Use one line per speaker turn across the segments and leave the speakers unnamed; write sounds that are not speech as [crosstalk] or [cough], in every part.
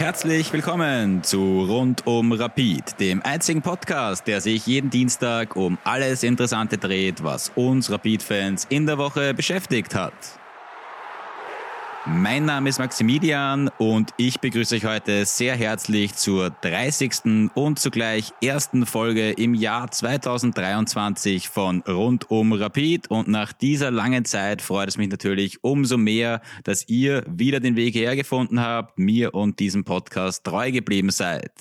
Herzlich willkommen zu Rund um Rapid, dem einzigen Podcast, der sich jeden Dienstag um alles Interessante dreht, was uns Rapid-Fans in der Woche beschäftigt hat. Mein Name ist Maximilian und ich begrüße euch heute sehr herzlich zur 30. und zugleich ersten Folge im Jahr 2023 von Rund um Rapid. Und nach dieser langen Zeit freut es mich natürlich umso mehr, dass ihr wieder den Weg hergefunden habt, mir und diesem Podcast treu geblieben seid.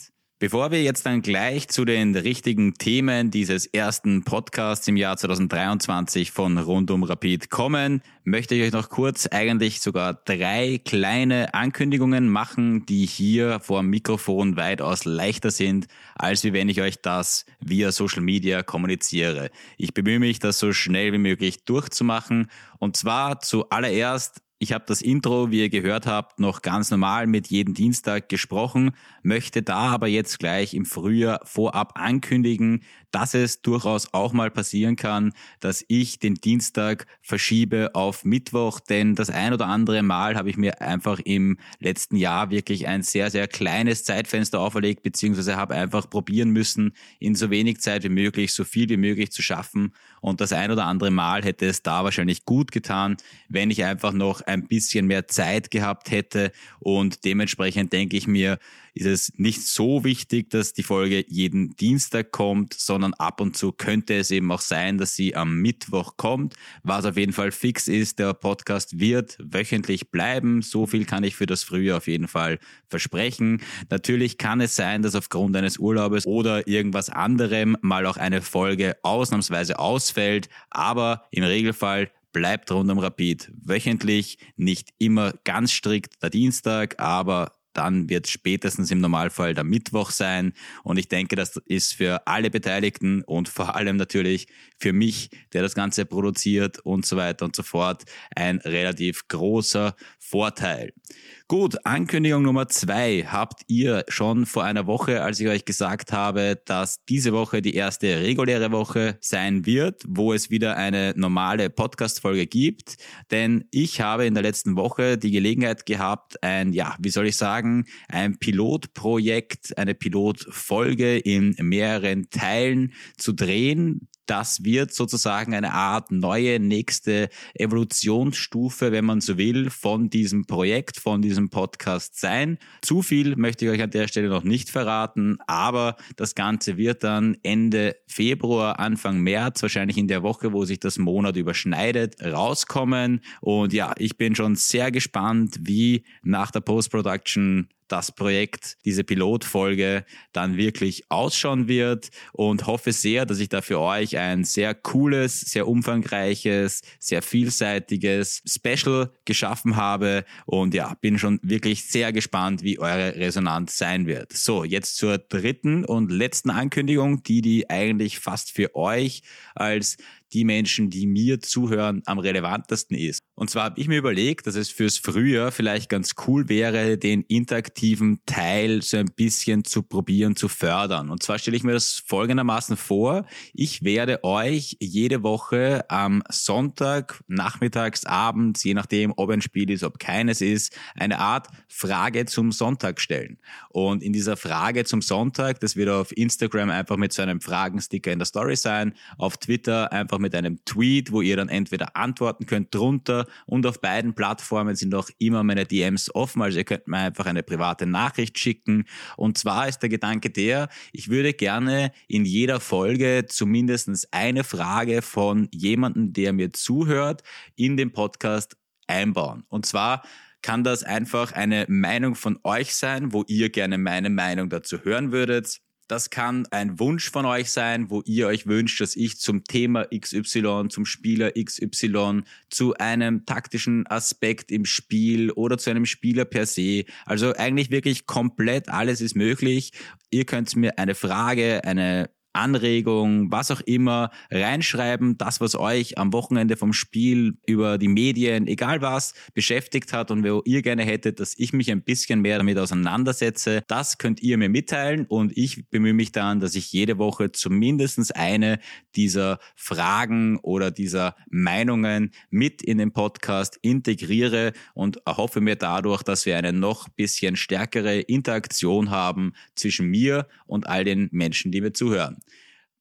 Bevor wir jetzt dann gleich zu den richtigen Themen dieses ersten Podcasts im Jahr 2023 von Rundum Rapid kommen, möchte ich euch noch kurz eigentlich sogar drei kleine Ankündigungen machen, die hier vor dem Mikrofon weitaus leichter sind, als wie wenn ich euch das via Social Media kommuniziere. Ich bemühe mich, das so schnell wie möglich durchzumachen. Und zwar zuallererst ich habe das Intro, wie ihr gehört habt, noch ganz normal mit jedem Dienstag gesprochen, möchte da aber jetzt gleich im Frühjahr vorab ankündigen, dass es durchaus auch mal passieren kann, dass ich den Dienstag verschiebe auf Mittwoch, denn das ein oder andere Mal habe ich mir einfach im letzten Jahr wirklich ein sehr, sehr kleines Zeitfenster auferlegt, beziehungsweise habe einfach probieren müssen, in so wenig Zeit wie möglich, so viel wie möglich zu schaffen. Und das ein oder andere Mal hätte es da wahrscheinlich gut getan, wenn ich einfach noch ein bisschen mehr Zeit gehabt hätte. Und dementsprechend denke ich mir, ist es nicht so wichtig, dass die Folge jeden Dienstag kommt, sondern ab und zu könnte es eben auch sein, dass sie am Mittwoch kommt. Was auf jeden Fall fix ist, der Podcast wird wöchentlich bleiben. So viel kann ich für das Frühjahr auf jeden Fall versprechen. Natürlich kann es sein, dass aufgrund eines Urlaubes oder irgendwas anderem mal auch eine Folge ausnahmsweise ausfällt, aber im Regelfall bleibt rundum Rapid wöchentlich, nicht immer ganz strikt der Dienstag, aber dann wird spätestens im Normalfall der Mittwoch sein. Und ich denke, das ist für alle Beteiligten und vor allem natürlich für mich, der das Ganze produziert und so weiter und so fort, ein relativ großer Vorteil. Gut, Ankündigung Nummer zwei habt ihr schon vor einer Woche, als ich euch gesagt habe, dass diese Woche die erste reguläre Woche sein wird, wo es wieder eine normale Podcast-Folge gibt. Denn ich habe in der letzten Woche die Gelegenheit gehabt, ein, ja, wie soll ich sagen, ein Pilotprojekt, eine Pilotfolge in mehreren Teilen zu drehen das wird sozusagen eine Art neue nächste Evolutionsstufe, wenn man so will, von diesem Projekt, von diesem Podcast sein. Zu viel möchte ich euch an der Stelle noch nicht verraten, aber das Ganze wird dann Ende Februar, Anfang März, wahrscheinlich in der Woche, wo sich das Monat überschneidet, rauskommen. Und ja, ich bin schon sehr gespannt, wie nach der Post-Production das Projekt, diese Pilotfolge dann wirklich ausschauen wird und hoffe sehr, dass ich da für euch ein sehr cooles, sehr umfangreiches, sehr vielseitiges Special geschaffen habe und ja, bin schon wirklich sehr gespannt, wie eure Resonanz sein wird. So, jetzt zur dritten und letzten Ankündigung, die die eigentlich fast für euch als die Menschen, die mir zuhören, am relevantesten ist. Und zwar habe ich mir überlegt, dass es fürs Frühjahr vielleicht ganz cool wäre, den interaktiven Teil so ein bisschen zu probieren, zu fördern. Und zwar stelle ich mir das folgendermaßen vor. Ich werde euch jede Woche am Sonntag, nachmittags, abends, je nachdem, ob ein Spiel ist, ob keines ist, eine Art Frage zum Sonntag stellen. Und in dieser Frage zum Sonntag, das wird auf Instagram einfach mit so einem Fragensticker in der Story sein, auf Twitter einfach mit einem Tweet, wo ihr dann entweder antworten könnt drunter und auf beiden Plattformen sind auch immer meine DMs offen, also ihr könnt mir einfach eine private Nachricht schicken. Und zwar ist der Gedanke der, ich würde gerne in jeder Folge zumindest eine Frage von jemandem, der mir zuhört, in den Podcast einbauen. Und zwar kann das einfach eine Meinung von euch sein, wo ihr gerne meine Meinung dazu hören würdet. Das kann ein Wunsch von euch sein, wo ihr euch wünscht, dass ich zum Thema XY, zum Spieler XY, zu einem taktischen Aspekt im Spiel oder zu einem Spieler per se. Also eigentlich wirklich komplett alles ist möglich. Ihr könnt mir eine Frage, eine Anregung, was auch immer, reinschreiben, das, was euch am Wochenende vom Spiel über die Medien, egal was, beschäftigt hat und wo ihr gerne hättet, dass ich mich ein bisschen mehr damit auseinandersetze, das könnt ihr mir mitteilen und ich bemühe mich dann, dass ich jede Woche zumindest eine dieser Fragen oder dieser Meinungen mit in den Podcast integriere und erhoffe mir dadurch, dass wir eine noch bisschen stärkere Interaktion haben zwischen mir und all den Menschen, die mir zuhören.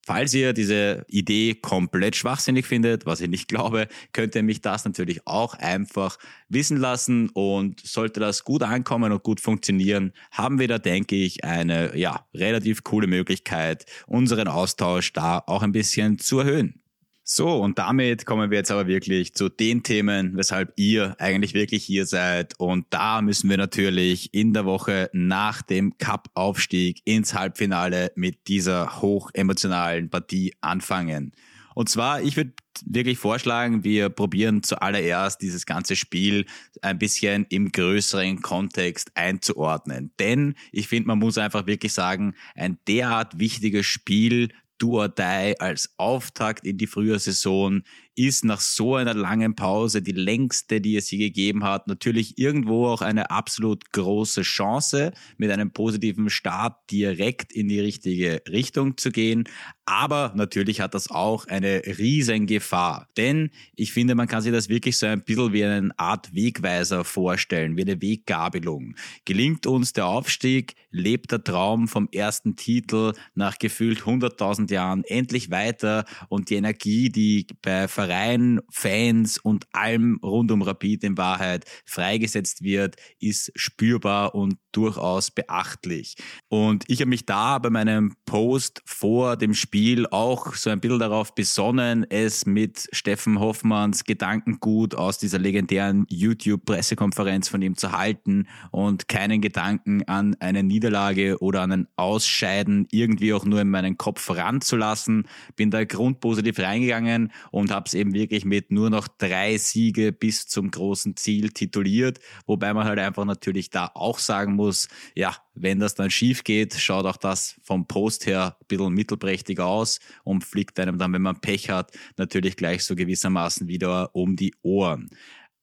Falls ihr diese Idee komplett schwachsinnig findet, was ich nicht glaube, könnt ihr mich das natürlich auch einfach wissen lassen und sollte das gut ankommen und gut funktionieren, haben wir da, denke ich, eine ja, relativ coole Möglichkeit, unseren Austausch da auch ein bisschen zu erhöhen. So, und damit kommen wir jetzt aber wirklich zu den Themen, weshalb ihr eigentlich wirklich hier seid. Und da müssen wir natürlich in der Woche nach dem Cup-Aufstieg ins Halbfinale mit dieser hochemotionalen Partie anfangen. Und zwar, ich würde wirklich vorschlagen, wir probieren zuallererst dieses ganze Spiel ein bisschen im größeren Kontext einzuordnen. Denn ich finde, man muss einfach wirklich sagen, ein derart wichtiges Spiel Do or Die als Auftakt in die Frühjahrsaison ist nach so einer langen Pause die längste, die es je gegeben hat, natürlich irgendwo auch eine absolut große Chance, mit einem positiven Start direkt in die richtige Richtung zu gehen. Aber natürlich hat das auch eine riesen Gefahr. Denn ich finde, man kann sich das wirklich so ein bisschen wie eine Art Wegweiser vorstellen, wie eine Weggabelung. Gelingt uns der Aufstieg, lebt der Traum vom ersten Titel nach gefühlt 100.000 Jahren endlich weiter und die Energie, die bei Verein, Fans und allem rund um Rapid in Wahrheit freigesetzt wird, ist spürbar und durchaus beachtlich. Und ich habe mich da bei meinem Post vor dem Spiel auch so ein bisschen darauf besonnen, es mit Steffen Hoffmanns Gedankengut aus dieser legendären YouTube-Pressekonferenz von ihm zu halten und keinen Gedanken an eine Niederlage oder an ein Ausscheiden irgendwie auch nur in meinen Kopf ranzulassen. Bin da grundpositiv reingegangen und habe es eben wirklich mit nur noch drei Siege bis zum großen Ziel tituliert, wobei man halt einfach natürlich da auch sagen muss, ja, wenn das dann schief geht, schaut auch das vom Post her ein bisschen mittelprächtig aus und fliegt einem dann, wenn man Pech hat, natürlich gleich so gewissermaßen wieder um die Ohren.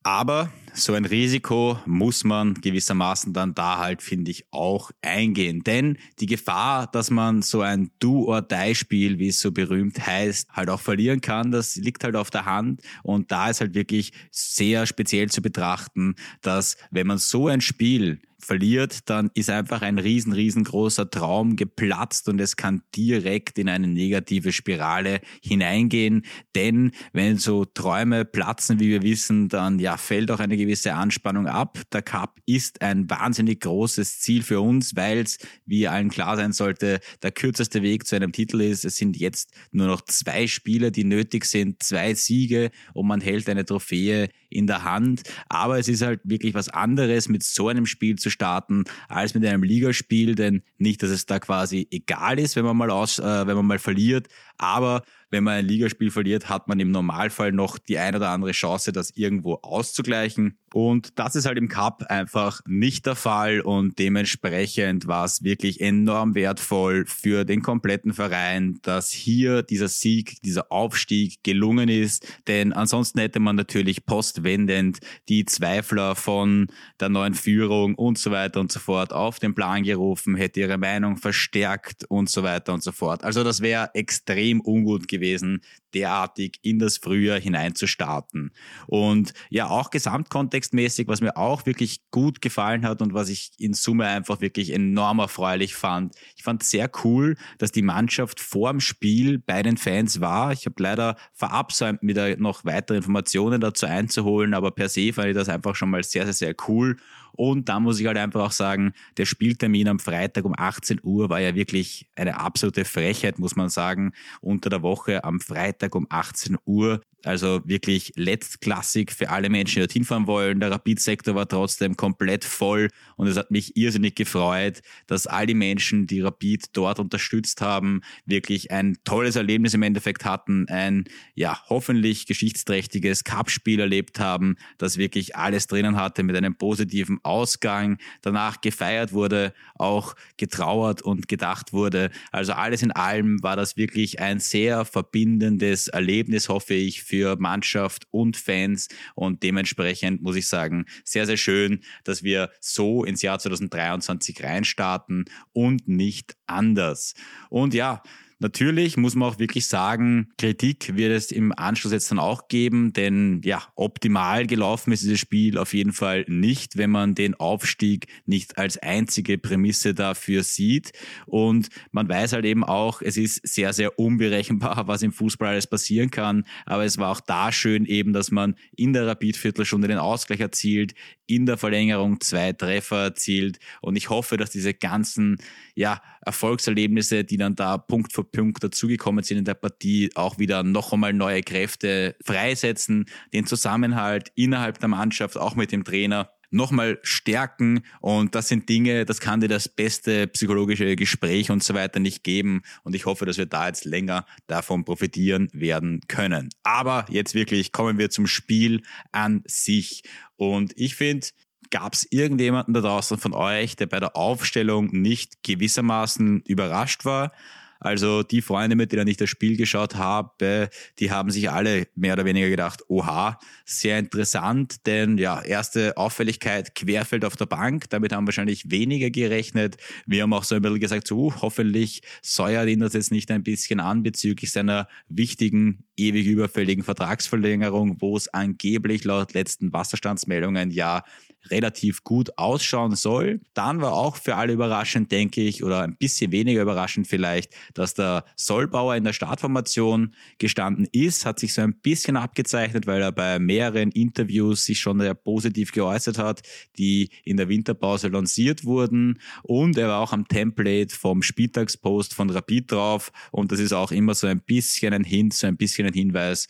Aber so ein Risiko muss man gewissermaßen dann da halt, finde ich, auch eingehen. Denn die Gefahr, dass man so ein Do-or-Die-Spiel, wie es so berühmt heißt, halt auch verlieren kann, das liegt halt auf der Hand. Und da ist halt wirklich sehr speziell zu betrachten, dass wenn man so ein Spiel verliert, dann ist einfach ein riesen, riesengroßer Traum geplatzt und es kann direkt in eine negative Spirale hineingehen. Denn wenn so Träume platzen, wie wir wissen, dann ja, fällt auch eine gewisse Anspannung ab. Der Cup ist ein wahnsinnig großes Ziel für uns, weil es, wie allen klar sein sollte, der kürzeste Weg zu einem Titel ist. Es sind jetzt nur noch zwei Spiele, die nötig sind, zwei Siege und man hält eine Trophäe in der Hand. Aber es ist halt wirklich was anderes, mit so einem Spiel zu starten, als mit einem Ligaspiel, denn nicht, dass es da quasi egal ist, wenn man mal aus, äh, wenn man mal verliert, aber wenn man ein Ligaspiel verliert, hat man im Normalfall noch die ein oder andere Chance, das irgendwo auszugleichen. Und das ist halt im Cup einfach nicht der Fall und dementsprechend war es wirklich enorm wertvoll für den kompletten Verein, dass hier dieser Sieg, dieser Aufstieg gelungen ist. Denn ansonsten hätte man natürlich postwendend die Zweifler von der neuen Führung und so weiter und so fort auf den Plan gerufen, hätte ihre Meinung verstärkt und so weiter und so fort. Also das wäre extrem ungut gewesen, derartig in das Frühjahr hineinzustarten. Und ja, auch gesamtkontextmäßig, was mir auch wirklich gut gefallen hat und was ich in Summe einfach wirklich enorm erfreulich fand. Ich fand sehr cool, dass die Mannschaft vor dem Spiel bei den Fans war. Ich habe leider verabsäumt, mir noch weitere Informationen dazu einzuholen, aber per se fand ich das einfach schon mal sehr, sehr, sehr cool. Und da muss ich halt einfach auch sagen, der Spieltermin am Freitag um 18 Uhr war ja wirklich eine absolute Frechheit, muss man sagen. Unter der Woche am Freitag um 18 Uhr Also wirklich letztklassig für alle Menschen, die dorthin fahren wollen. Der Rapid-Sektor war trotzdem komplett voll und es hat mich irrsinnig gefreut, dass all die Menschen, die Rapid dort unterstützt haben, wirklich ein tolles Erlebnis im Endeffekt hatten, ein ja hoffentlich geschichtsträchtiges Cup-Spiel erlebt haben, das wirklich alles drinnen hatte mit einem positiven Ausgang. Danach gefeiert wurde, auch getrauert und gedacht wurde. Also alles in allem war das wirklich ein sehr verbindendes Erlebnis, hoffe ich, für Mannschaft und Fans. Und dementsprechend muss ich sagen, sehr, sehr schön, dass wir so ins Jahr 2023 reinstarten und nicht anders. Und ja, Natürlich muss man auch wirklich sagen, Kritik wird es im Anschluss jetzt dann auch geben, denn ja, optimal gelaufen ist dieses Spiel auf jeden Fall nicht, wenn man den Aufstieg nicht als einzige Prämisse dafür sieht. Und man weiß halt eben auch, es ist sehr, sehr unberechenbar, was im Fußball alles passieren kann. Aber es war auch da schön eben, dass man in der Rapid-Viertelstunde den Ausgleich erzielt, in der Verlängerung zwei Treffer erzielt. Und ich hoffe, dass diese ganzen ja, Erfolgserlebnisse, die dann da Punkt für Punkt dazugekommen sind in der Partie, auch wieder noch einmal neue Kräfte freisetzen, den Zusammenhalt innerhalb der Mannschaft, auch mit dem Trainer nochmal stärken. Und das sind Dinge, das kann dir das beste psychologische Gespräch und so weiter nicht geben. Und ich hoffe, dass wir da jetzt länger davon profitieren werden können. Aber jetzt wirklich kommen wir zum Spiel an sich. Und ich finde, Gab es irgendjemanden da draußen von euch, der bei der Aufstellung nicht gewissermaßen überrascht war? Also die Freunde, mit denen ich das Spiel geschaut habe, die haben sich alle mehr oder weniger gedacht, oha, sehr interessant, denn ja, erste Auffälligkeit, Querfeld auf der Bank, damit haben wahrscheinlich weniger gerechnet. Wir haben auch so ein bisschen gesagt, so, uh, hoffentlich säuert ihn das jetzt nicht ein bisschen an bezüglich seiner wichtigen, ewig überfälligen Vertragsverlängerung, wo es angeblich laut letzten Wasserstandsmeldungen ja relativ gut ausschauen soll. Dann war auch für alle überraschend, denke ich, oder ein bisschen weniger überraschend vielleicht, dass der Sollbauer in der Startformation gestanden ist, hat sich so ein bisschen abgezeichnet, weil er bei mehreren Interviews sich schon sehr positiv geäußert hat, die in der Winterpause lanciert wurden. Und er war auch am Template vom Spieltagspost von Rapid drauf. Und das ist auch immer so ein bisschen ein Hint, so ein bisschen ein Hinweis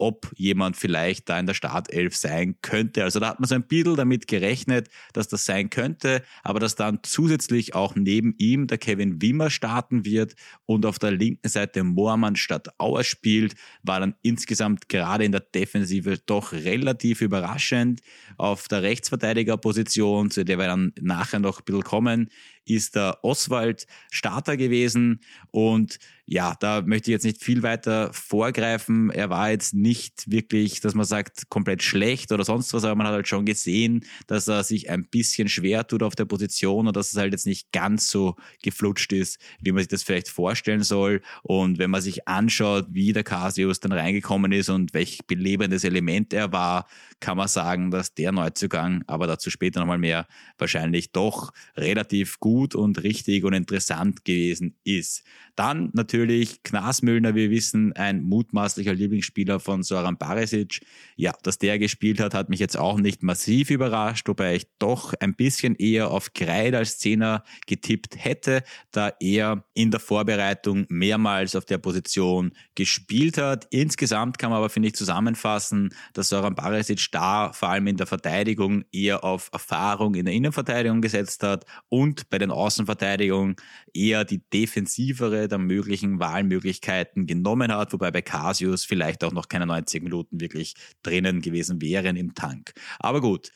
ob jemand vielleicht da in der Startelf sein könnte. Also da hat man so ein bisschen damit gerechnet, dass das sein könnte, aber dass dann zusätzlich auch neben ihm der Kevin Wimmer starten wird und auf der linken Seite Moormann statt Auer spielt, war dann insgesamt gerade in der Defensive doch relativ überraschend. Auf der Rechtsverteidigerposition, zu der wir dann nachher noch ein bisschen kommen, ist der Oswald Starter gewesen und ja, da möchte ich jetzt nicht viel weiter vorgreifen. Er war jetzt nicht wirklich, dass man sagt, komplett schlecht oder sonst was, aber man hat halt schon gesehen, dass er sich ein bisschen schwer tut auf der Position und dass es halt jetzt nicht ganz so geflutscht ist, wie man sich das vielleicht vorstellen soll. Und wenn man sich anschaut, wie der Casius dann reingekommen ist und welch belebendes Element er war, kann man sagen, dass der Neuzugang, aber dazu später nochmal mehr, wahrscheinlich doch relativ gut und richtig und interessant gewesen ist. Dann natürlich Knas Müllner, wir wissen, ein mutmaßlicher Lieblingsspieler von Soran Barisic. Ja, dass der gespielt hat, hat mich jetzt auch nicht massiv überrascht, wobei ich doch ein bisschen eher auf Kreid als Zehner getippt hätte, da er in der Vorbereitung mehrmals auf der Position gespielt hat. Insgesamt kann man aber, finde ich, zusammenfassen, dass Soran Barisic da vor allem in der Verteidigung eher auf Erfahrung in der Innenverteidigung gesetzt hat und bei den Außenverteidigungen eher die defensivere der möglichen Wahlmöglichkeiten genommen hat, wobei bei Casius vielleicht auch noch keine 90 Minuten wirklich drinnen gewesen wären im Tank. Aber gut.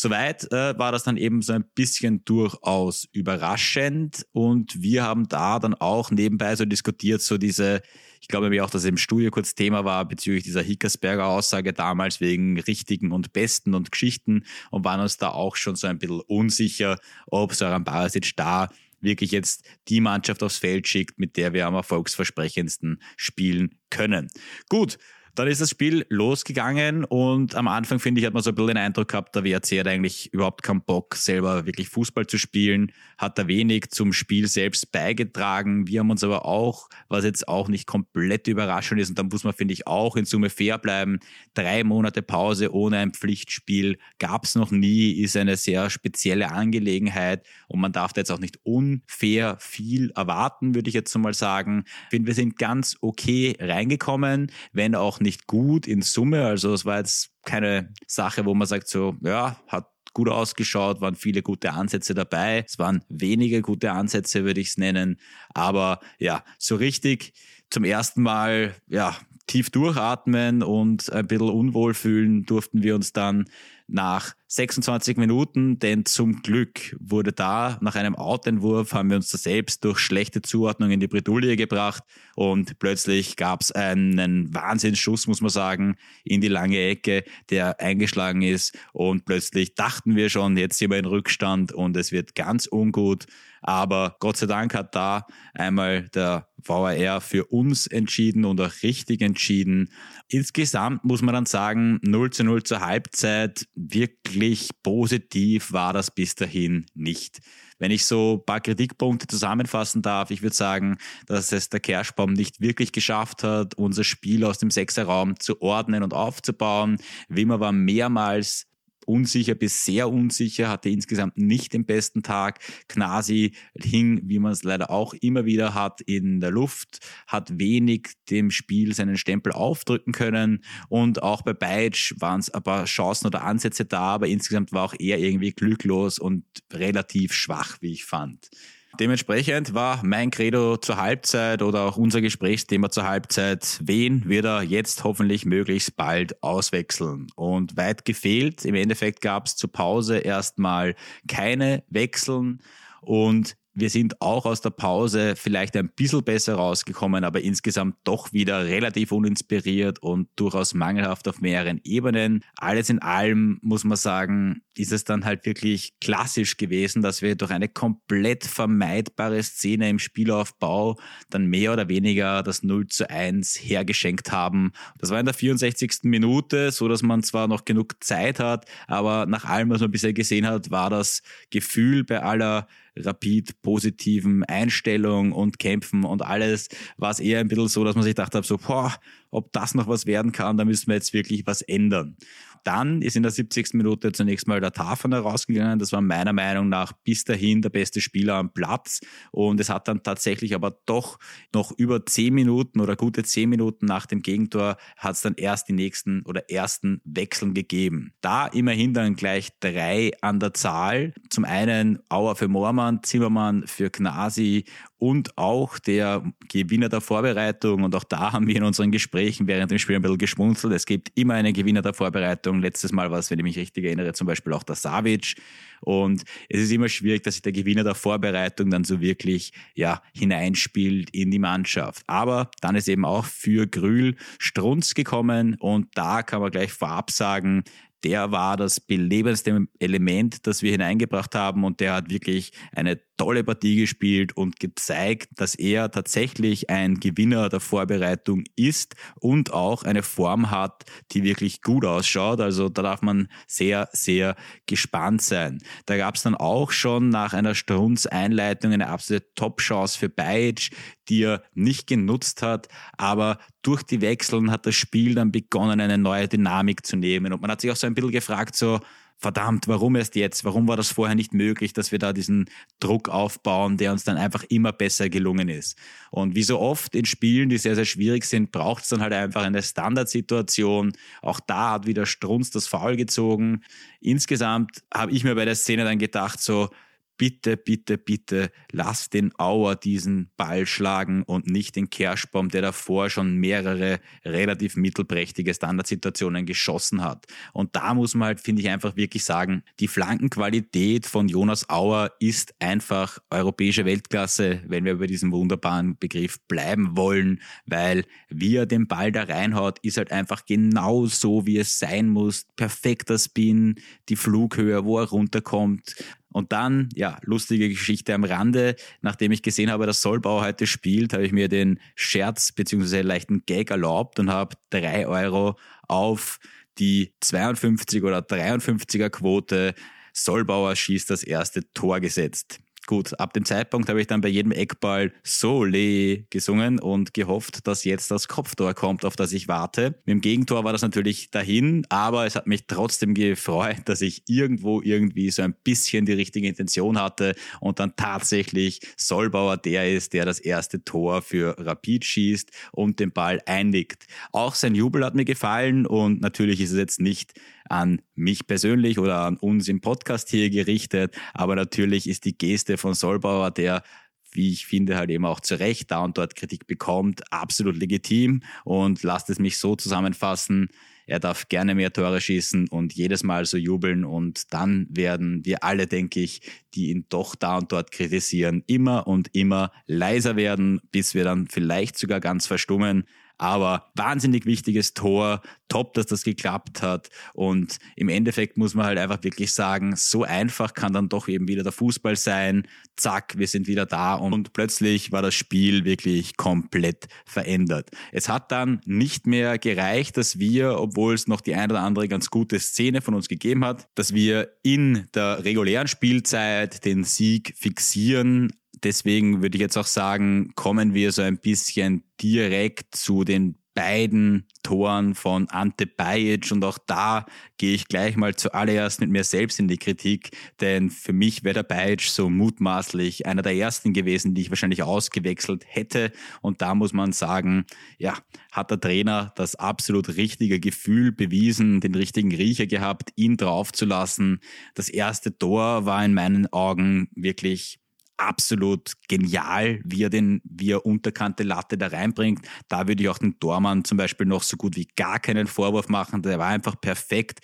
Soweit äh, war das dann eben so ein bisschen durchaus überraschend und wir haben da dann auch nebenbei so diskutiert, so diese, ich glaube mir auch, dass es im Studio kurz Thema war bezüglich dieser Hickersberger Aussage damals wegen richtigen und besten und Geschichten und waren uns da auch schon so ein bisschen unsicher, ob Soran Barasic da wirklich jetzt die Mannschaft aufs Feld schickt, mit der wir am erfolgsversprechendsten spielen können. Gut, dann ist das Spiel losgegangen und am Anfang, finde ich, hat man so ein bisschen den Eindruck gehabt, der WRC hat eigentlich überhaupt keinen Bock, selber wirklich Fußball zu spielen, hat da wenig zum Spiel selbst beigetragen. Wir haben uns aber auch, was jetzt auch nicht komplett überraschend ist, und da muss man, finde ich, auch in Summe fair bleiben, drei Monate Pause ohne ein Pflichtspiel gab es noch nie, ist eine sehr spezielle Angelegenheit und man darf da jetzt auch nicht unfair viel erwarten, würde ich jetzt mal sagen. Ich finde, wir sind ganz okay reingekommen, wenn auch auch nicht gut in Summe. Also es war jetzt keine Sache, wo man sagt so, ja, hat gut ausgeschaut, waren viele gute Ansätze dabei. Es waren wenige gute Ansätze, würde ich es nennen. Aber ja, so richtig zum ersten Mal, ja, tief durchatmen und ein bisschen unwohl fühlen durften wir uns dann nach 26 Minuten, denn zum Glück wurde da nach einem Outentwurf, haben wir uns da selbst durch schlechte Zuordnung in die Bredouille gebracht und plötzlich gab es einen Wahnsinnsschuss, muss man sagen, in die lange Ecke, der eingeschlagen ist und plötzlich dachten wir schon, jetzt sind wir in Rückstand und es wird ganz ungut. Aber Gott sei Dank hat da einmal der VAR für uns entschieden und auch richtig entschieden. Insgesamt muss man dann sagen, 0 zu 0 zur Halbzeit, wirklich positiv war das bis dahin nicht. Wenn ich so ein paar Kritikpunkte zusammenfassen darf, ich würde sagen, dass es der Kerschbaum nicht wirklich geschafft hat, unser Spiel aus dem Sechserraum zu ordnen und aufzubauen. Wimmer war mehrmals unsicher bis sehr unsicher, hatte insgesamt nicht den besten Tag. Knasi hing, wie man es leider auch immer wieder hat, in der Luft, hat wenig dem Spiel seinen Stempel aufdrücken können und auch bei Beitsch waren es ein paar Chancen oder Ansätze da, aber insgesamt war auch er irgendwie glücklos und relativ schwach, wie ich fand. Dementsprechend war mein Credo zur Halbzeit oder auch unser Gesprächsthema zur Halbzeit, wen wird er jetzt hoffentlich möglichst bald auswechseln? Und weit gefehlt, im Endeffekt gab es zur Pause erstmal keine Wechseln und wir sind auch aus der Pause vielleicht ein bisschen besser rausgekommen, aber insgesamt doch wieder relativ uninspiriert und durchaus mangelhaft auf mehreren Ebenen. Alles in allem muss man sagen, ist es dann halt wirklich klassisch gewesen, dass wir durch eine komplett vermeidbare Szene im Spielaufbau dann mehr oder weniger das 0 zu 1 hergeschenkt haben. Das war in der 64. Minute, so dass man zwar noch genug Zeit hat, aber nach allem, was man bisher gesehen hat, war das Gefühl bei aller rapid positiven Einstellung und Kämpfen und alles war es eher ein bisschen so, dass man sich gedacht hat, so, boah, ob das noch was werden kann, da müssen wir jetzt wirklich was ändern. Dann ist in der 70. Minute zunächst mal der Taferner rausgegangen. Das war meiner Meinung nach bis dahin der beste Spieler am Platz. Und es hat dann tatsächlich aber doch noch über zehn Minuten oder gute zehn Minuten nach dem Gegentor hat es dann erst die nächsten oder ersten Wechseln gegeben. Da immerhin dann gleich drei an der Zahl. Zum einen Auer für Moormann, Zimmermann für Gnasi und auch der Gewinner der Vorbereitung. Und auch da haben wir in unseren Gesprächen während dem Spiel ein bisschen geschmunzelt. Es gibt immer einen Gewinner der Vorbereitung. Letztes Mal war es, wenn ich mich richtig erinnere, zum Beispiel auch der Savic. Und es ist immer schwierig, dass sich der Gewinner der Vorbereitung dann so wirklich ja, hineinspielt in die Mannschaft. Aber dann ist eben auch für Grül Strunz gekommen und da kann man gleich vorab sagen, der war das belebendste Element, das wir hineingebracht haben und der hat wirklich eine tolle Partie gespielt und gezeigt, dass er tatsächlich ein Gewinner der Vorbereitung ist und auch eine Form hat, die wirklich gut ausschaut. Also da darf man sehr, sehr gespannt sein. Da gab es dann auch schon nach einer Strunz Einleitung eine absolute Top-Chance für Bajic, die er nicht genutzt hat, aber durch die Wechseln hat das Spiel dann begonnen, eine neue Dynamik zu nehmen. Und man hat sich auch so ein bisschen gefragt, so, verdammt, warum erst jetzt? Warum war das vorher nicht möglich, dass wir da diesen Druck aufbauen, der uns dann einfach immer besser gelungen ist? Und wie so oft in Spielen, die sehr, sehr schwierig sind, braucht es dann halt einfach eine Standardsituation. Auch da hat wieder Strunz das Foul gezogen. Insgesamt habe ich mir bei der Szene dann gedacht, so, bitte, bitte, bitte lass den Auer diesen Ball schlagen und nicht den Kerschbaum, der davor schon mehrere relativ mittelprächtige Standardsituationen geschossen hat. Und da muss man halt, finde ich, einfach wirklich sagen, die Flankenqualität von Jonas Auer ist einfach europäische Weltklasse, wenn wir über diesen wunderbaren Begriff bleiben wollen, weil wie er den Ball da reinhaut, ist halt einfach genau so, wie es sein muss. Perfekter Spin, die Flughöhe, wo er runterkommt, und dann, ja, lustige Geschichte am Rande. Nachdem ich gesehen habe, dass Solbau heute spielt, habe ich mir den Scherz bzw. leichten Gag erlaubt und habe drei Euro auf die 52 oder 53er Quote Solbauer schießt das erste Tor gesetzt. Gut, ab dem Zeitpunkt habe ich dann bei jedem Eckball Sole gesungen und gehofft, dass jetzt das Kopftor kommt, auf das ich warte. Mit dem Gegentor war das natürlich dahin, aber es hat mich trotzdem gefreut, dass ich irgendwo irgendwie so ein bisschen die richtige Intention hatte und dann tatsächlich Solbauer der ist, der das erste Tor für Rapid schießt und den Ball einlegt. Auch sein Jubel hat mir gefallen und natürlich ist es jetzt nicht an mich persönlich oder an uns im Podcast hier gerichtet, aber natürlich ist die Geste von Solbauer, der wie ich finde, halt eben auch zu Recht da und dort Kritik bekommt, absolut legitim und lasst es mich so zusammenfassen. Er darf gerne mehr Tore schießen und jedes Mal so jubeln und dann werden wir alle, denke ich, die ihn doch da und dort kritisieren, immer und immer leiser werden, bis wir dann vielleicht sogar ganz verstummen. Aber wahnsinnig wichtiges Tor, top, dass das geklappt hat. Und im Endeffekt muss man halt einfach wirklich sagen, so einfach kann dann doch eben wieder der Fußball sein. Zack, wir sind wieder da und plötzlich war das Spiel wirklich komplett verändert. Es hat dann nicht mehr gereicht, dass wir, obwohl es noch die eine oder andere ganz gute Szene von uns gegeben hat, dass wir in der regulären Spielzeit den Sieg fixieren, deswegen würde ich jetzt auch sagen, kommen wir so ein bisschen direkt zu den beiden Toren von Ante Bajic und auch da gehe ich gleich mal zuallererst mit mir selbst in die Kritik, denn für mich wäre der Bajic so mutmaßlich einer der ersten gewesen, die ich wahrscheinlich ausgewechselt hätte und da muss man sagen, ja, hat der Trainer das absolut richtige Gefühl bewiesen, den richtigen Riecher gehabt, ihn draufzulassen. Das erste Tor war in meinen Augen wirklich absolut genial, wie er den, wie er unterkante Latte da reinbringt. Da würde ich auch den Dormann zum Beispiel noch so gut wie gar keinen Vorwurf machen. Der war einfach perfekt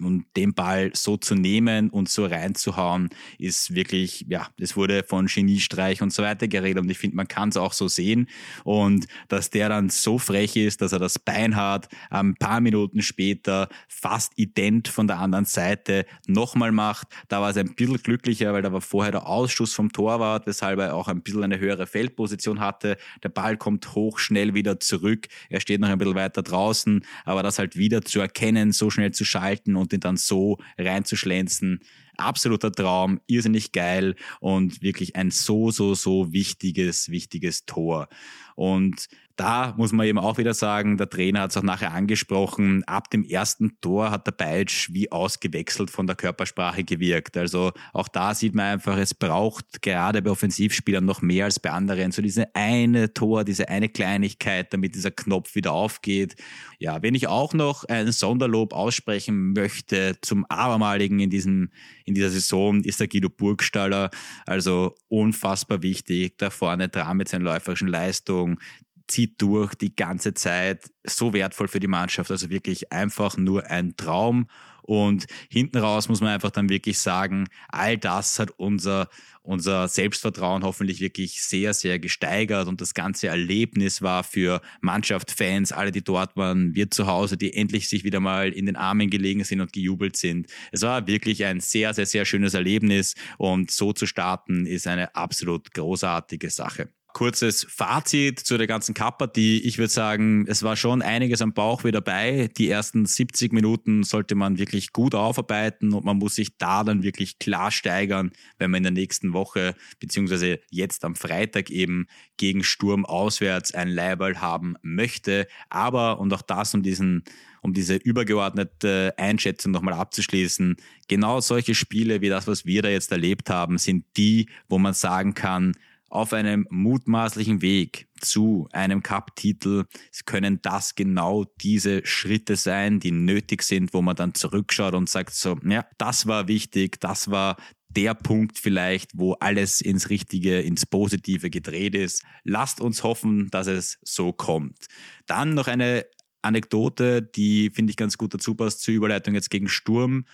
und den Ball so zu nehmen und so reinzuhauen, ist wirklich, ja, es wurde von Geniestreich und so weiter geredet und ich finde, man kann es auch so sehen. Und dass der dann so frech ist, dass er das Bein hat, ein paar Minuten später fast ident von der anderen Seite nochmal macht, da war es ein bisschen glücklicher, weil da war vorher der Ausschuss vom Torwart, weshalb er auch ein bisschen eine höhere Feldposition hatte, der Ball kommt hoch schnell wieder zurück, er steht noch ein bisschen weiter draußen, aber das halt wieder zu erkennen, so schnell zu schalten und ihn dann so reinzuschlänzen. Absoluter Traum, irrsinnig geil und wirklich ein so, so, so wichtiges, wichtiges Tor. Und da muss man eben auch wieder sagen, der Trainer hat es auch nachher angesprochen, ab dem ersten Tor hat der Beitsch wie ausgewechselt von der Körpersprache gewirkt. Also auch da sieht man einfach, es braucht gerade bei Offensivspielern noch mehr als bei anderen. So diese eine Tor, diese eine Kleinigkeit, damit dieser Knopf wieder aufgeht. Ja, wenn ich auch noch ein Sonderlob aussprechen möchte zum abermaligen in diesem, in dieser Saison, ist der Guido Burgstaller. Also unfassbar wichtig, da vorne dran mit seiner läuferischen Leistung zieht durch die ganze Zeit, so wertvoll für die Mannschaft, also wirklich einfach nur ein Traum. Und hinten raus muss man einfach dann wirklich sagen, all das hat unser, unser Selbstvertrauen hoffentlich wirklich sehr, sehr gesteigert und das ganze Erlebnis war für Mannschaft, Fans, alle, die dort waren, wir zu Hause, die endlich sich wieder mal in den Armen gelegen sind und gejubelt sind. Es war wirklich ein sehr, sehr, sehr schönes Erlebnis und so zu starten ist eine absolut großartige Sache kurzes Fazit zu der ganzen Cup-Partie. Ich würde sagen, es war schon einiges am Bauch wieder dabei. Die ersten 70 Minuten sollte man wirklich gut aufarbeiten und man muss sich da dann wirklich klar steigern, wenn man in der nächsten Woche beziehungsweise jetzt am Freitag eben gegen Sturm auswärts ein Leihball haben möchte. Aber, und auch das um diesen um diese übergeordnete Einschätzung nochmal abzuschließen, genau solche Spiele wie das, was wir da jetzt erlebt haben, sind die, wo man sagen kann, auf einem mutmaßlichen Weg zu einem Cup-Titel können das genau diese Schritte sein, die nötig sind, wo man dann zurückschaut und sagt so, ja, das war wichtig, das war der Punkt vielleicht, wo alles ins Richtige, ins Positive gedreht ist. Lasst uns hoffen, dass es so kommt. Dann noch eine Anekdote, die finde ich ganz gut dazu passt zur Überleitung jetzt gegen Sturm.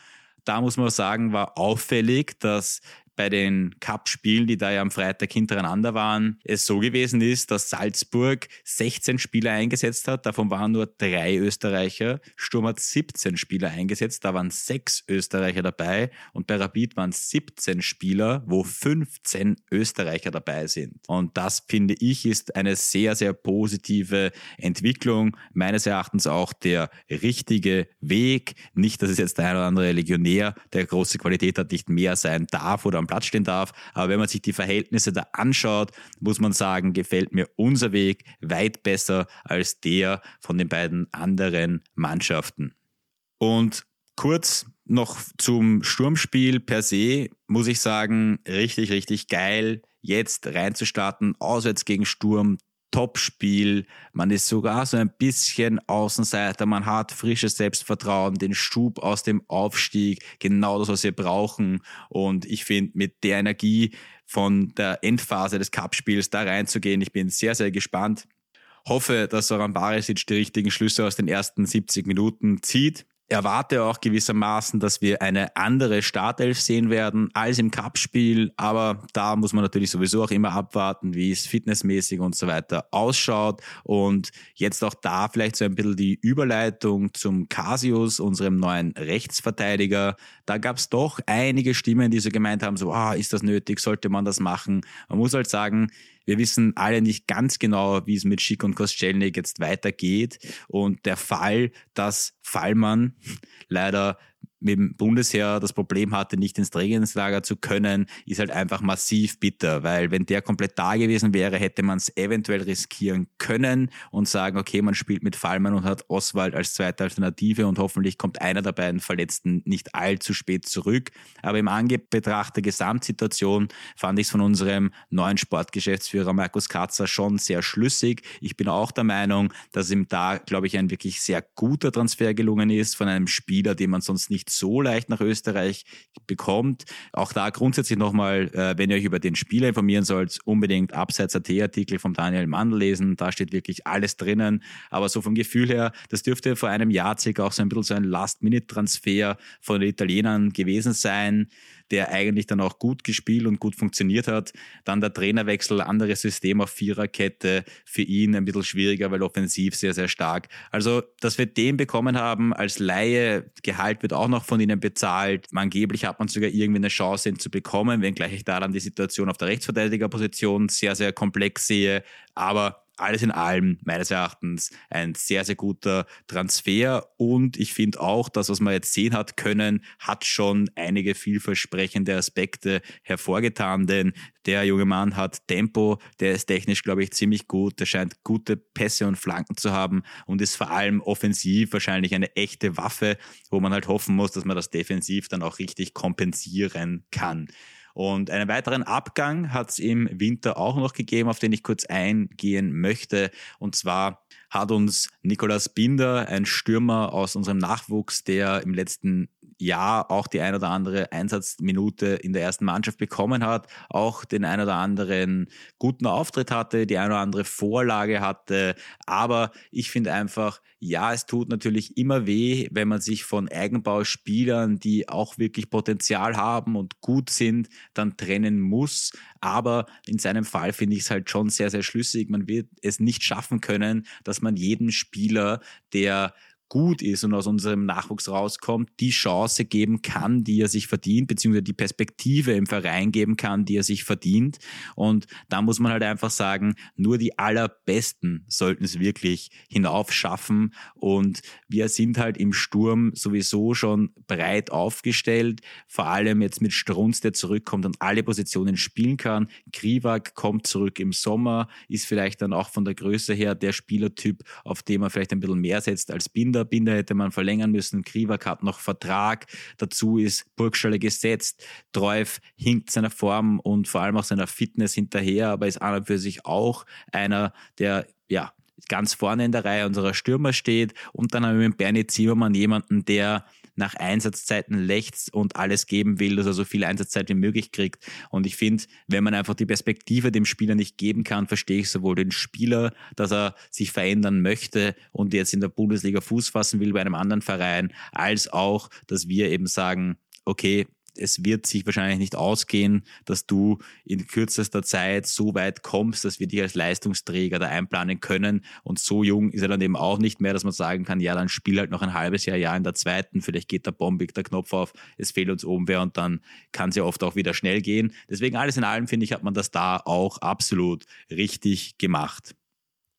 Da muss man sagen, war auffällig, dass bei den Cup-Spielen, die da ja am Freitag hintereinander waren, es so gewesen ist, dass Salzburg 16 Spieler eingesetzt hat, davon waren nur drei Österreicher. Sturm hat 17 Spieler eingesetzt, da waren sechs Österreicher dabei und bei Rapid waren 17 Spieler, wo 15 Österreicher dabei sind. Und das finde ich ist eine sehr, sehr positive Entwicklung, meines Erachtens auch der richtige Weg. Nicht, dass es jetzt der ein oder andere Legionär, der große Qualität hat, nicht mehr sein darf oder am Platz stehen darf. Aber wenn man sich die Verhältnisse da anschaut, muss man sagen, gefällt mir unser Weg weit besser als der von den beiden anderen Mannschaften. Und kurz noch zum Sturmspiel per se muss ich sagen, richtig, richtig geil, jetzt reinzustarten, auswärts gegen Sturm, Top-Spiel. Man ist sogar so ein bisschen Außenseiter. Man hat frisches Selbstvertrauen, den Schub aus dem Aufstieg, genau das, was wir brauchen. Und ich finde, mit der Energie von der Endphase des Cup-Spiels da reinzugehen, ich bin sehr, sehr gespannt. Hoffe, dass Soran Barisic die richtigen Schlüsse aus den ersten 70 Minuten zieht erwarte auch gewissermaßen, dass wir eine andere Startelf sehen werden als im Cup-Spiel. Aber da muss man natürlich sowieso auch immer abwarten, wie es fitnessmäßig und so weiter ausschaut. Und jetzt auch da vielleicht so ein bisschen die Überleitung zum Casius, unserem neuen Rechtsverteidiger. Da gab es doch einige Stimmen, die so gemeint haben, so, ah, ist das nötig, sollte man das machen? Man muss halt sagen, wir wissen alle nicht ganz genau, wie es mit Schick und Kostschelnik jetzt weitergeht. Und der Fall, dass Fallmann [laughs] leider mit dem Bundesheer das Problem hatte, nicht ins Trainingslager zu können, ist halt einfach massiv bitter, weil wenn der komplett da gewesen wäre, hätte man es eventuell riskieren können und sagen, okay, man spielt mit Fallmann und hat Oswald als zweite Alternative und hoffentlich kommt einer der beiden Verletzten nicht allzu spät zurück. Aber im Anbetracht der Gesamtsituation fand ich es von unserem neuen Sportgeschäftsführer Markus Katzer schon sehr schlüssig. Ich bin auch der Meinung, dass ihm da, glaube ich, ein wirklich sehr guter Transfer gelungen ist von einem Spieler, den man sonst nicht so leicht nach Österreich bekommt. Auch da grundsätzlich nochmal, äh, wenn ihr euch über den Spieler informieren sollt, unbedingt Abseits AT-Artikel vom Daniel Mandl lesen. Da steht wirklich alles drinnen. Aber so vom Gefühl her, das dürfte vor einem Jahr circa auch so ein bisschen so ein Last-Minute-Transfer von den Italienern gewesen sein der eigentlich dann auch gut gespielt und gut funktioniert hat. Dann der Trainerwechsel, anderes System auf Viererkette, für ihn ein bisschen schwieriger, weil offensiv sehr, sehr stark. Also, dass wir den bekommen haben als Laie, Gehalt wird auch noch von ihnen bezahlt. Angeblich hat man sogar irgendwie eine Chance, ihn zu bekommen, wenngleich ich da dann die Situation auf der Rechtsverteidigerposition sehr, sehr komplex sehe. Aber alles in allem meines Erachtens ein sehr, sehr guter Transfer. Und ich finde auch, das, was man jetzt sehen hat können, hat schon einige vielversprechende Aspekte hervorgetan. Denn der junge Mann hat Tempo, der ist technisch, glaube ich, ziemlich gut. Der scheint gute Pässe und Flanken zu haben und ist vor allem offensiv wahrscheinlich eine echte Waffe, wo man halt hoffen muss, dass man das defensiv dann auch richtig kompensieren kann. Und einen weiteren Abgang hat es im Winter auch noch gegeben, auf den ich kurz eingehen möchte. Und zwar hat uns Nicolas Binder, ein Stürmer aus unserem Nachwuchs, der im letzten Jahr auch die ein oder andere Einsatzminute in der ersten Mannschaft bekommen hat, auch den ein oder anderen guten Auftritt hatte, die ein oder andere Vorlage hatte. Aber ich finde einfach, ja, es tut natürlich immer weh, wenn man sich von Eigenbauspielern, die auch wirklich Potenzial haben und gut sind, dann trennen muss. Aber in seinem Fall finde ich es halt schon sehr, sehr schlüssig. Man wird es nicht schaffen können, dass man jeden Spieler, der gut ist und aus unserem Nachwuchs rauskommt, die Chance geben kann, die er sich verdient, beziehungsweise die Perspektive im Verein geben kann, die er sich verdient. Und da muss man halt einfach sagen, nur die allerbesten sollten es wirklich hinaufschaffen. Und wir sind halt im Sturm sowieso schon breit aufgestellt, vor allem jetzt mit Strunz, der zurückkommt und alle Positionen spielen kann. Krivak kommt zurück im Sommer, ist vielleicht dann auch von der Größe her der Spielertyp, auf den man vielleicht ein bisschen mehr setzt als Binder Binder. Binder hätte man verlängern müssen. Kriwak hat noch Vertrag. Dazu ist Burgstaller gesetzt. Treuf hinkt seiner Form und vor allem auch seiner Fitness hinterher, aber ist an und für sich auch einer, der ja ganz vorne in der Reihe unserer Stürmer steht. Und dann haben wir mit Bernie Zimmermann jemanden, der nach Einsatzzeiten lechzt und alles geben will, dass er so viel Einsatzzeit wie möglich kriegt. Und ich finde, wenn man einfach die Perspektive dem Spieler nicht geben kann, verstehe ich sowohl den Spieler, dass er sich verändern möchte und jetzt in der Bundesliga Fuß fassen will bei einem anderen Verein, als auch, dass wir eben sagen, okay, es wird sich wahrscheinlich nicht ausgehen, dass du in kürzester Zeit so weit kommst, dass wir dich als Leistungsträger da einplanen können. Und so jung ist er dann eben auch nicht mehr, dass man sagen kann, ja, dann spiel halt noch ein halbes Jahr, Jahr in der zweiten, vielleicht geht der bombig der Knopf auf, es fehlt uns oben wer und dann kann es ja oft auch wieder schnell gehen. Deswegen alles in allem, finde ich, hat man das da auch absolut richtig gemacht.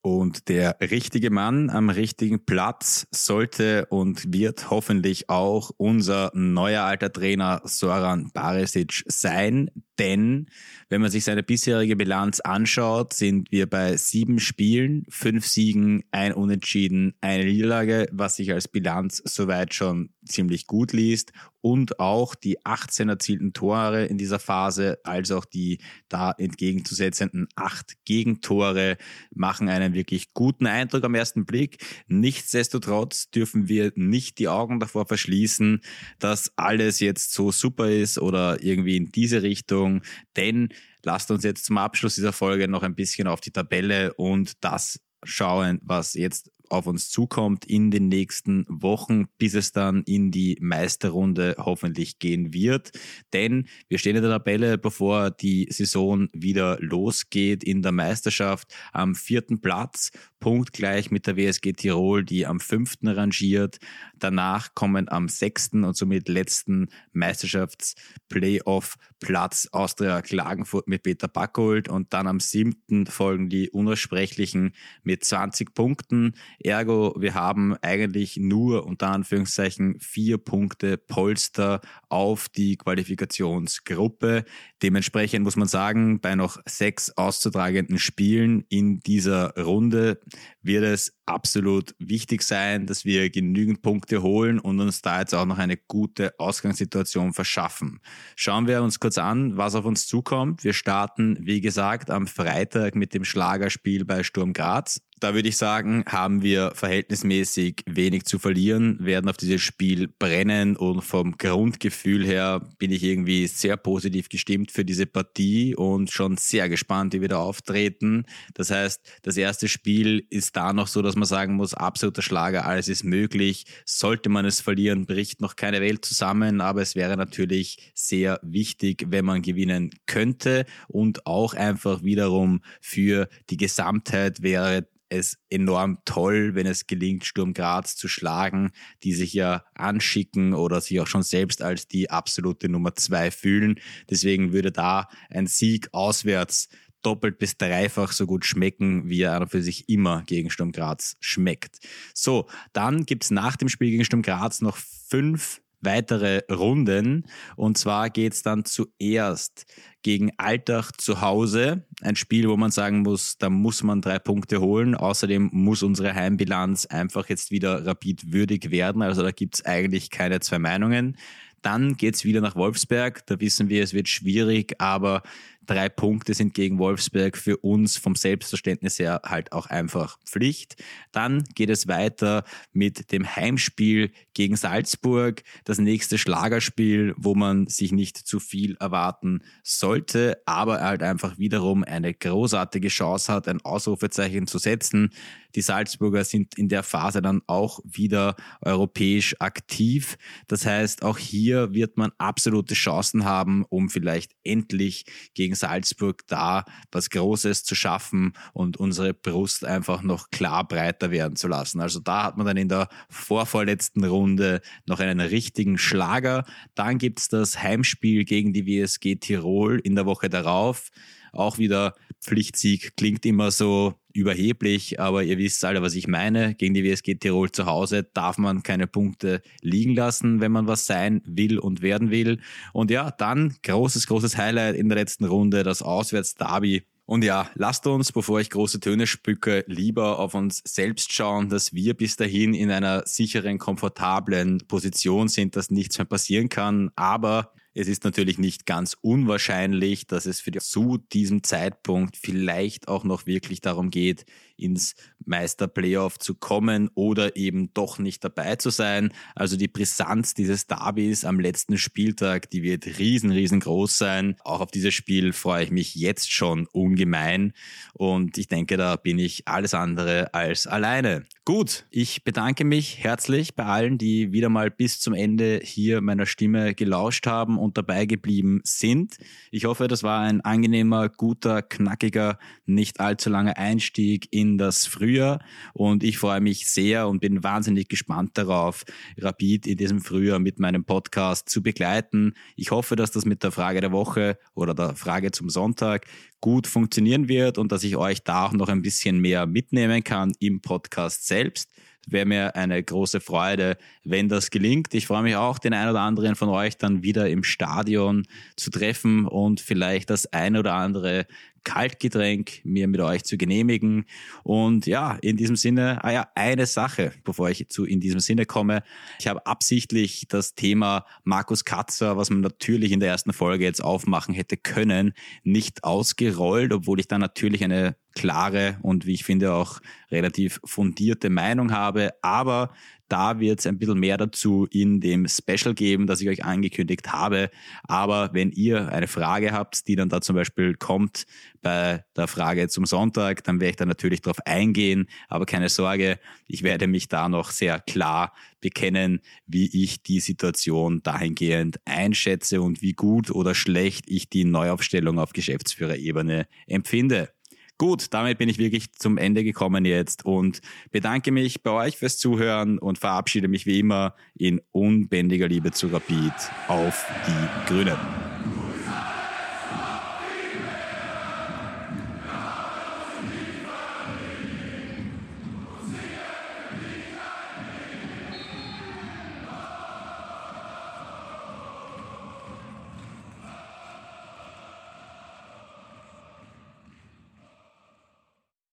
Und der richtige Mann am richtigen Platz sollte und wird hoffentlich auch unser neuer alter Trainer Soran Barisic sein, denn wenn man sich seine bisherige Bilanz anschaut, sind wir bei sieben Spielen, fünf Siegen, ein Unentschieden, eine Niederlage, was sich als Bilanz soweit schon ziemlich gut liest und auch die 18 erzielten Tore in dieser Phase, als auch die da entgegenzusetzenden acht Gegentore machen einen wirklich guten Eindruck am ersten Blick. Nichtsdestotrotz dürfen wir nicht die Augen davor verschließen, dass alles jetzt so super ist oder irgendwie in diese Richtung, denn lasst uns jetzt zum Abschluss dieser Folge noch ein bisschen auf die Tabelle und das schauen, was jetzt auf uns zukommt in den nächsten Wochen, bis es dann in die Meisterrunde hoffentlich gehen wird. Denn wir stehen in der Tabelle, bevor die Saison wieder losgeht in der Meisterschaft am vierten Platz, punktgleich mit der WSG Tirol, die am fünften rangiert. Danach kommen am sechsten und somit letzten Meisterschafts-Playoff-Platz Austria Klagenfurt mit Peter Backold und dann am siebten folgen die Unaussprechlichen mit 20 Punkten. Ergo, wir haben eigentlich nur unter Anführungszeichen vier Punkte Polster auf die Qualifikationsgruppe. Dementsprechend muss man sagen, bei noch sechs auszutragenden Spielen in dieser Runde wird es absolut wichtig sein, dass wir genügend Punkte holen und uns da jetzt auch noch eine gute Ausgangssituation verschaffen. Schauen wir uns kurz an, was auf uns zukommt. Wir starten, wie gesagt, am Freitag mit dem Schlagerspiel bei Sturm Graz. Da würde ich sagen, haben wir verhältnismäßig wenig zu verlieren, werden auf dieses Spiel brennen und vom Grundgefühl her bin ich irgendwie sehr positiv gestimmt für diese Partie und schon sehr gespannt, wie wir da auftreten. Das heißt, das erste Spiel ist da noch so, dass man sagen muss, absoluter Schlager, alles ist möglich. Sollte man es verlieren, bricht noch keine Welt zusammen, aber es wäre natürlich sehr wichtig, wenn man gewinnen könnte und auch einfach wiederum für die Gesamtheit wäre es enorm toll, wenn es gelingt, Sturm Graz zu schlagen, die sich ja anschicken oder sich auch schon selbst als die absolute Nummer zwei fühlen. Deswegen würde da ein Sieg auswärts doppelt bis dreifach so gut schmecken, wie er für sich immer gegen Sturm Graz schmeckt. So, dann gibt's nach dem Spiel gegen Sturm Graz noch fünf weitere Runden. Und zwar geht's dann zuerst gegen Altach zu Hause. Ein Spiel, wo man sagen muss, da muss man drei Punkte holen. Außerdem muss unsere Heimbilanz einfach jetzt wieder rapid würdig werden. Also da gibt's eigentlich keine zwei Meinungen. Dann geht's wieder nach Wolfsberg. Da wissen wir, es wird schwierig, aber Drei Punkte sind gegen Wolfsberg für uns vom Selbstverständnis her halt auch einfach Pflicht. Dann geht es weiter mit dem Heimspiel gegen Salzburg. Das nächste Schlagerspiel, wo man sich nicht zu viel erwarten sollte, aber halt einfach wiederum eine großartige Chance hat, ein Ausrufezeichen zu setzen. Die Salzburger sind in der Phase dann auch wieder europäisch aktiv. Das heißt, auch hier wird man absolute Chancen haben, um vielleicht endlich gegen Salzburg da was Großes zu schaffen und unsere Brust einfach noch klar breiter werden zu lassen. Also da hat man dann in der vorvorletzten Runde noch einen richtigen Schlager. Dann gibt's das Heimspiel gegen die WSG Tirol in der Woche darauf. Auch wieder Pflichtsieg klingt immer so überheblich, aber ihr wisst alle, was ich meine. Gegen die WSG Tirol zu Hause darf man keine Punkte liegen lassen, wenn man was sein will und werden will. Und ja, dann großes, großes Highlight in der letzten Runde, das Auswärts-Derby und ja, lasst uns, bevor ich große Töne spücke, lieber auf uns selbst schauen, dass wir bis dahin in einer sicheren, komfortablen Position sind, dass nichts mehr passieren kann. Aber es ist natürlich nicht ganz unwahrscheinlich, dass es für die zu diesem Zeitpunkt vielleicht auch noch wirklich darum geht, ins Meisterplayoff zu kommen oder eben doch nicht dabei zu sein. Also die Brisanz dieses Derbys am letzten Spieltag, die wird riesen, riesengroß sein. Auch auf dieses Spiel freue ich mich jetzt schon ungemein und ich denke, da bin ich alles andere als alleine. Gut, ich bedanke mich herzlich bei allen, die wieder mal bis zum Ende hier meiner Stimme gelauscht haben und dabei geblieben sind. Ich hoffe, das war ein angenehmer, guter, knackiger, nicht allzu langer Einstieg in das Frühjahr und ich freue mich sehr und bin wahnsinnig gespannt darauf, Rapid in diesem Frühjahr mit meinem Podcast zu begleiten. Ich hoffe, dass das mit der Frage der Woche oder der Frage zum Sonntag gut funktionieren wird und dass ich euch da auch noch ein bisschen mehr mitnehmen kann im Podcast selbst wäre mir eine große Freude, wenn das gelingt. Ich freue mich auch, den einen oder anderen von euch dann wieder im Stadion zu treffen und vielleicht das ein oder andere Kaltgetränk mir mit euch zu genehmigen. Und ja, in diesem Sinne, ah ja, eine Sache, bevor ich zu in diesem Sinne komme. Ich habe absichtlich das Thema Markus Katzer, was man natürlich in der ersten Folge jetzt aufmachen hätte können, nicht ausgerollt, obwohl ich da natürlich eine klare und wie ich finde auch relativ fundierte Meinung habe. Aber da wird es ein bisschen mehr dazu in dem Special geben, das ich euch angekündigt habe. Aber wenn ihr eine Frage habt, die dann da zum Beispiel kommt bei der Frage zum Sonntag, dann werde ich da natürlich darauf eingehen. Aber keine Sorge, ich werde mich da noch sehr klar bekennen, wie ich die Situation dahingehend einschätze und wie gut oder schlecht ich die Neuaufstellung auf Geschäftsführerebene empfinde. Gut, damit bin ich wirklich zum Ende gekommen jetzt und bedanke mich bei euch fürs Zuhören und verabschiede mich wie immer in unbändiger Liebe zu Rapid auf die Grünen.